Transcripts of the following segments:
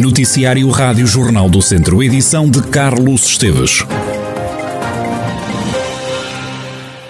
Noticiário Rádio Jornal do Centro, edição de Carlos Esteves.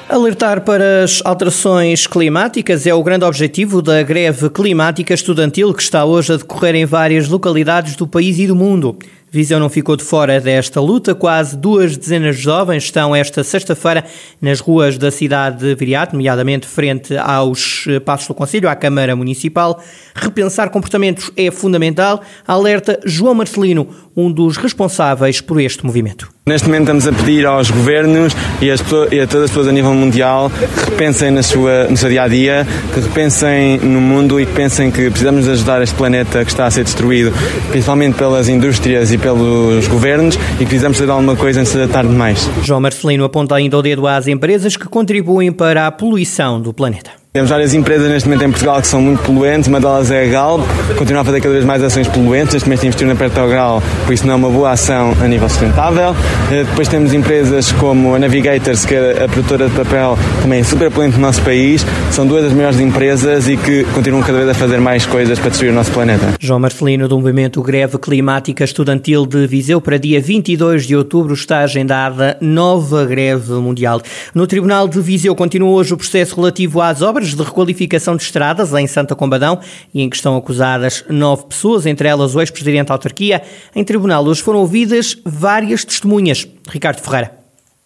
Alertar para as alterações climáticas é o grande objetivo da greve climática estudantil que está hoje a decorrer em várias localidades do país e do mundo. Viseu não ficou de fora desta luta. Quase duas dezenas de jovens estão esta sexta-feira nas ruas da cidade de Viriato, nomeadamente frente aos eh, Passos do Conselho, à Câmara Municipal. Repensar comportamentos é fundamental, alerta João Marcelino, um dos responsáveis por este movimento. Neste momento estamos a pedir aos governos e, as, e a todas as pessoas a nível mundial que repensem na sua, no seu dia a dia, que repensem no mundo e que pensem que precisamos ajudar este planeta que está a ser destruído, principalmente pelas indústrias e pelos governos, e precisamos fazer alguma coisa antes da tarde demais. João Marcelino aponta ainda o dedo às empresas que contribuem para a poluição do planeta. Temos várias empresas neste momento em Portugal que são muito poluentes, uma delas é a Galp, continua a fazer cada vez mais ações poluentes, neste momento investiu na Petrogral, por isso não é uma boa ação a nível sustentável. Eh, depois temos empresas como a Navigators, que é a produtora de papel, também super poluente no nosso país, são duas das maiores empresas e que continuam cada vez a fazer mais coisas para destruir o nosso planeta. João Marcelino, do movimento Greve Climática Estudantil de Viseu, para dia 22 de outubro está agendada nova greve mundial. No Tribunal de Viseu continua hoje o processo relativo às obras obras de requalificação de estradas em Santa Combadão e em que estão acusadas nove pessoas, entre elas o ex-presidente da autarquia. Em tribunal hoje foram ouvidas várias testemunhas. Ricardo Ferreira.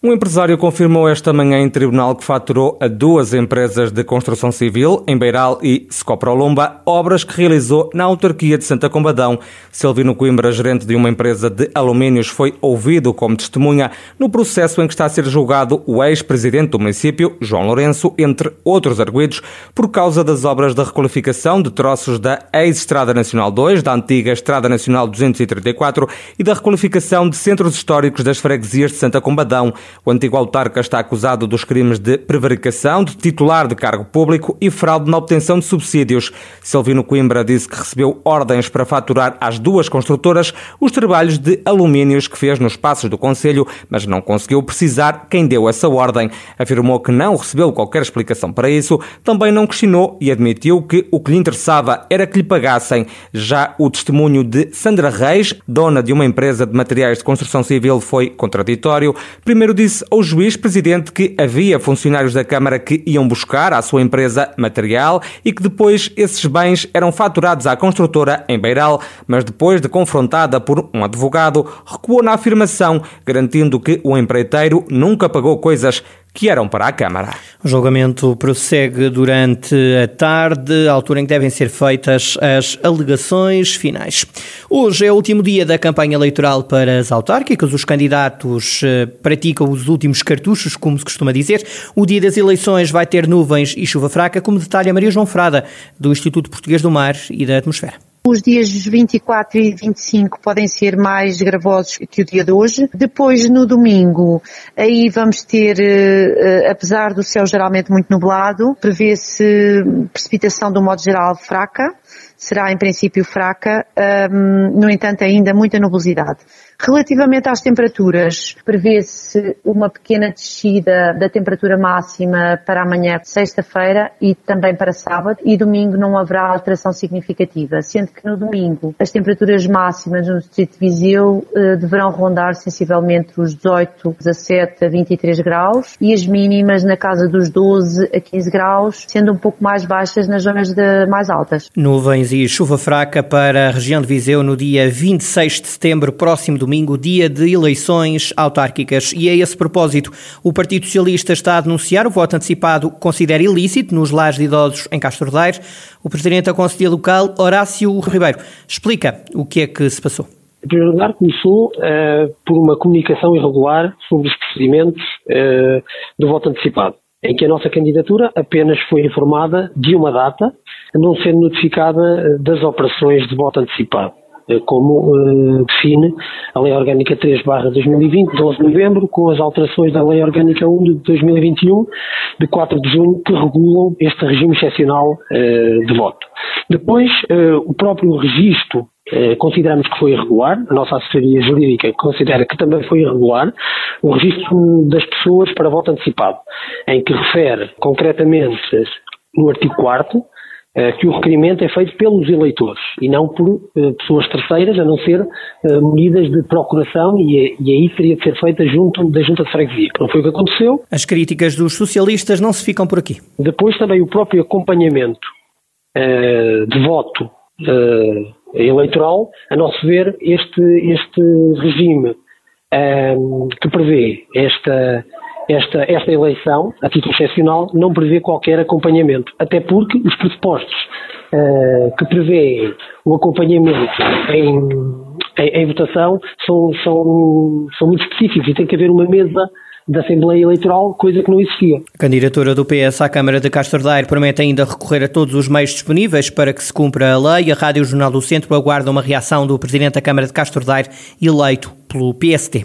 Um empresário confirmou esta manhã em tribunal que faturou a duas empresas de construção civil, em Beiral e Scoprolumba, obras que realizou na autarquia de Santa Combadão. Silvino Coimbra, gerente de uma empresa de alumínios, foi ouvido como testemunha no processo em que está a ser julgado o ex-presidente do município, João Lourenço, entre outros arguidos, por causa das obras da requalificação de troços da ex-Estrada Nacional 2, da antiga Estrada Nacional 234 e da requalificação de centros históricos das freguesias de Santa Combadão. O antigo autarca está acusado dos crimes de prevaricação, de titular de cargo público e fraude na obtenção de subsídios. Silvino Coimbra disse que recebeu ordens para faturar às duas construtoras os trabalhos de alumínios que fez nos passos do Conselho, mas não conseguiu precisar quem deu essa ordem. Afirmou que não recebeu qualquer explicação para isso, também não questionou e admitiu que o que lhe interessava era que lhe pagassem. Já o testemunho de Sandra Reis, dona de uma empresa de materiais de construção civil, foi contraditório. Primeiro disse ao juiz presidente que havia funcionários da Câmara que iam buscar à sua empresa material e que depois esses bens eram faturados à construtora em Beiral, mas depois de confrontada por um advogado, recuou na afirmação, garantindo que o empreiteiro nunca pagou coisas que eram para a Câmara. O julgamento prossegue durante a tarde, altura em que devem ser feitas as alegações finais. Hoje é o último dia da campanha eleitoral para as autárquicas. Os candidatos eh, praticam os últimos cartuchos, como se costuma dizer. O dia das eleições vai ter nuvens e chuva fraca, como detalha Maria João Frada, do Instituto Português do Mar e da Atmosfera. Os dias 24 e 25 podem ser mais gravosos que o dia de hoje. Depois, no domingo, aí vamos ter, uh, apesar do céu geralmente muito nublado, prevê-se precipitação de um modo geral fraca. Será em princípio fraca, um, no entanto ainda muita nubosidade. Relativamente às temperaturas, prevê-se uma pequena descida da temperatura máxima para amanhã, sexta-feira, e também para sábado, e domingo não haverá alteração significativa, sendo que no domingo as temperaturas máximas no distrito de Viseu eh, deverão rondar sensivelmente os 18, 17 a 23 graus, e as mínimas na casa dos 12 a 15 graus, sendo um pouco mais baixas nas zonas de, mais altas. Nuvens e chuva fraca para a região de Viseu no dia 26 de setembro, próximo domingo, dia de eleições autárquicas. E a esse propósito, o Partido Socialista está a denunciar o voto antecipado considera ilícito nos lares de idosos em Castro Daire. O Presidente da Conselhia Local, Horácio Ribeiro, explica o que é que se passou. Em primeiro lugar, começou uh, por uma comunicação irregular sobre os procedimentos uh, do voto antecipado, em que a nossa candidatura apenas foi informada de uma data, não sendo notificada das operações de voto antecipado. Eh, como uh, define a Lei Orgânica 3 2020, 12 de novembro, com as alterações da Lei Orgânica 1 de 2021, de 4 de junho, que regulam este regime excepcional de voto. Depois, o próprio registro consideramos que foi irregular, a nossa assessoria jurídica considera que também foi irregular, o registro das pessoas para voto antecipado, em que refere concretamente no artigo 4 eh, que o requerimento é feito pelos eleitores e não por eh, pessoas terceiras, a não ser eh, medidas de procuração e, e aí teria de ser feita junto da Junta de Freguesia. Não foi o que aconteceu. As críticas dos socialistas não se ficam por aqui. Depois também o próprio acompanhamento de voto eleitoral, a nosso ver, este, este regime que prevê esta esta, esta eleição, a título excepcional, não prevê qualquer acompanhamento, até porque os pressupostos uh, que prevêem o acompanhamento em, em, em, votação são, são, são muito específicos e tem que haver uma mesa da Assembleia Eleitoral, coisa que não existia. A candidatura do PS à Câmara de Castro Daire promete ainda recorrer a todos os meios disponíveis para que se cumpra a lei. A Rádio Jornal do Centro aguarda uma reação do Presidente da Câmara de Castro Daire, eleito pelo PST.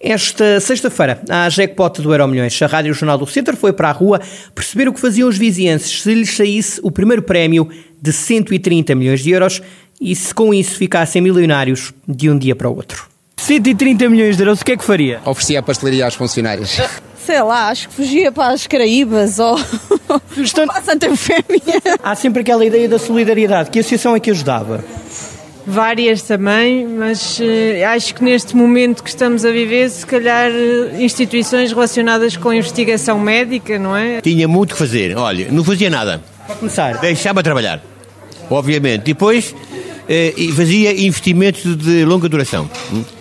Esta sexta-feira, à jackpot do Euro Milhões, a Rádio Jornal do Centro foi para a rua perceber o que faziam os vizienses se lhes saísse o primeiro prémio de 130 milhões de euros e se com isso ficassem milionários de um dia para o outro. 130 milhões de euros, o que é que faria? Oferecia a pastelaria aos funcionários. Sei lá, acho que fugia para as Caraíbas ou para a Santa Eufémia. Há sempre aquela ideia da solidariedade. Que associação é que ajudava? Várias também, mas uh, acho que neste momento que estamos a viver, se calhar uh, instituições relacionadas com a investigação médica, não é? Tinha muito que fazer. Olha, não fazia nada. Para começar? Deixava trabalhar, obviamente. Depois uh, fazia investimentos de longa duração.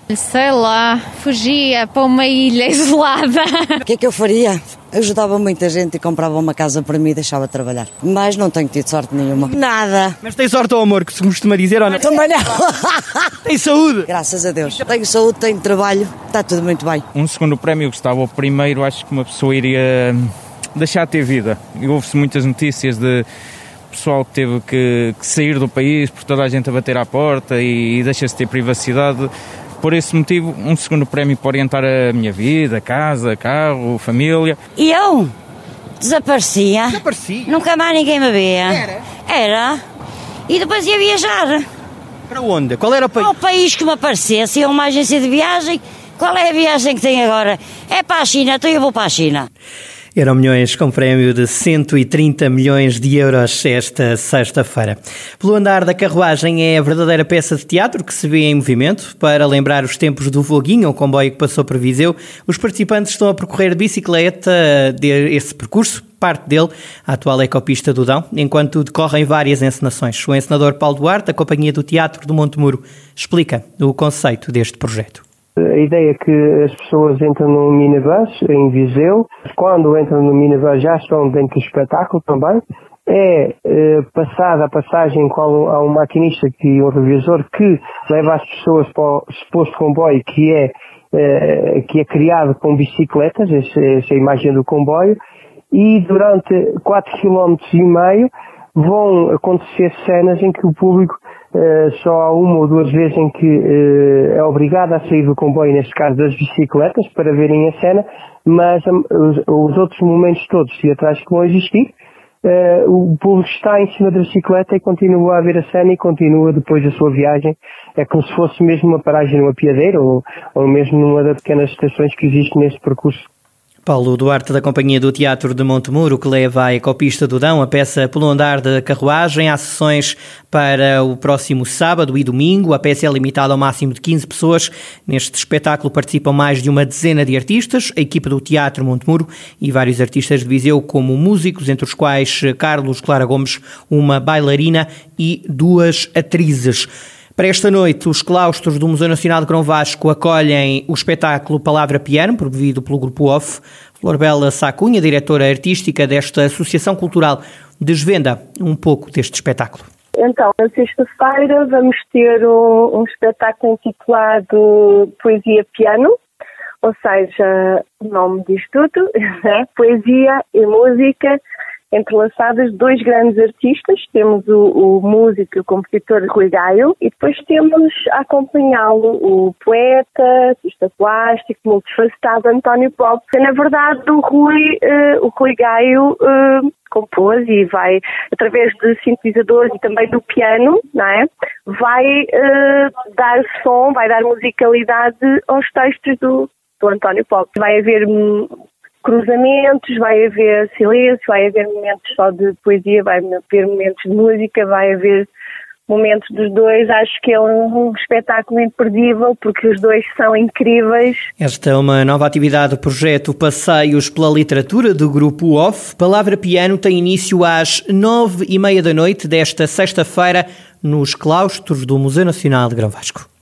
Hum? Sei lá, fugia para uma ilha isolada. O que é que eu faria? Ajudava muita gente e comprava uma casa para mim e deixava de trabalhar. Mas não tenho tido sorte nenhuma. Nada. Mas tem sorte ao amor, que se costuma dizer ou não? Também não. tem saúde? Graças a Deus. Tenho saúde, tenho trabalho, está tudo muito bem. Um segundo prémio gostava. O primeiro acho que uma pessoa iria deixar de ter vida. E houve-se muitas notícias de pessoal que teve que, que, sair do país por toda a gente a bater à porta e, e deixa-se ter privacidade por esse motivo, um segundo prémio para orientar a minha vida, casa, carro, família. E eu? Desaparecia. Desaparecia? Nunca mais ninguém me via. Era? Era. E depois ia viajar. Para onde? Qual era o país? Ao país que me aparecesse, ia uma agência de viagem. Qual é a viagem que tem agora? É para a China, então eu vou para a China. Eram milhões com prémio de 130 milhões de euros esta sexta-feira. Pelo andar da carruagem é a verdadeira peça de teatro que se vê em movimento. Para lembrar os tempos do Voguinho, o comboio que passou por Viseu, os participantes estão a percorrer de bicicleta esse percurso, parte dele, a atual ecopista do Dão, enquanto decorrem várias encenações. O encenador Paulo Duarte, da Companhia do Teatro do Monte Muro, explica o conceito deste projeto. A ideia é que as pessoas entram num minibus em Viseu, quando entram no minibus já estão dentro do espetáculo também, é eh, passada a passagem com a um maquinista que um revisor que leva as pessoas para o exposto comboio que é eh, que é criado com bicicletas, essa, essa é imagem do comboio, e durante 4 km e meio vão acontecer cenas em que o público uh, só há uma ou duas vezes em que uh, é obrigado a sair do comboio, neste caso das bicicletas, para verem a cena, mas um, os, os, outros momentos todos teatrais que vão existir, uh, o público está em cima da bicicleta e continua a ver a cena e continua depois a sua viagem. É como se fosse mesmo uma paragem numa piadeira ou, ou mesmo numa das pequenas estações que existe neste percurso. Paulo Duarte, da Companhia do Teatro de Montemuro, que leva à Ecopista do Dão a peça Pelo Andar da Carruagem. Há sessões para o próximo sábado e domingo. A peça é limitada ao máximo de 15 pessoas. Neste espetáculo participam mais de uma dezena de artistas, a equipa do Teatro Montemuro e vários artistas de Viseu, como músicos, entre os quais Carlos Clara Gomes, uma bailarina e duas atrizes. Para esta noite, os claustros do Museu Nacional de Grão Vasco acolhem o espetáculo Palavra Piano, promovido pelo Grupo OFF. Florbela Sacunha, diretora artística desta Associação Cultural, desvenda um pouco deste espetáculo. Então, na sexta-feira vamos ter um, um espetáculo intitulado Poesia Piano, ou seja, o nome diz tudo, né? poesia e música entrelaçadas dois grandes artistas. Temos o, o músico e o compositor Rui Gaio e depois temos a acompanhá-lo o poeta, artista plástico, multifacetado António Pop. Que, na verdade, o Rui, uh, o Rui Gaio uh, compôs e vai, através de sintetizadores e também do piano, não é? vai uh, dar som, vai dar musicalidade aos textos do, do António Pop. Vai haver cruzamentos, vai haver silêncio, vai haver momentos só de poesia, vai haver momentos de música, vai haver momentos dos dois. Acho que é um, um, espetáculo imperdível porque os dois são incríveis. Esta é uma nova atividade do projeto Passeios pela Literatura do Grupo OFF. Palavra Piano tem início às nove e meia da noite desta sexta-feira nos claustros do Museu Nacional de Grão Vasco.